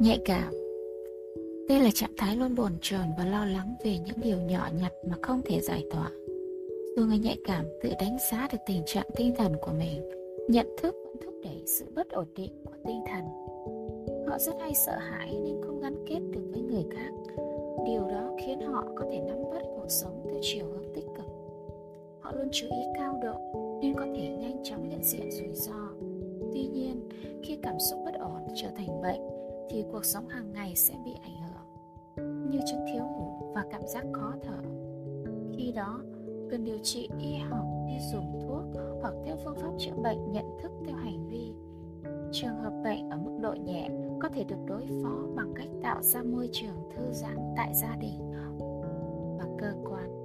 Nhạy cảm Đây là trạng thái luôn bồn chồn và lo lắng về những điều nhỏ nhặt mà không thể giải tỏa. Dù người nhạy cảm tự đánh giá được tình trạng tinh thần của mình, nhận thức vẫn thúc đẩy sự bất ổn định của tinh thần. Họ rất hay sợ hãi nên không gắn kết được với người khác. Điều đó khiến họ có thể nắm bắt cuộc sống theo chiều hướng tích cực. Họ luôn chú ý cao độ nên có thể nhanh chóng nhận diện rủi ro. Tuy nhiên, khi cảm xúc bất ổn trở thành bệnh thì cuộc sống hàng ngày sẽ bị ảnh hưởng như chứng thiếu ngủ và cảm giác khó thở. Khi đó, cần điều trị y học như dùng thuốc hoặc theo phương pháp chữa bệnh nhận thức theo hành vi. Trường hợp bệnh ở mức độ nhẹ có thể được đối phó bằng cách tạo ra môi trường thư giãn tại gia đình và cơ quan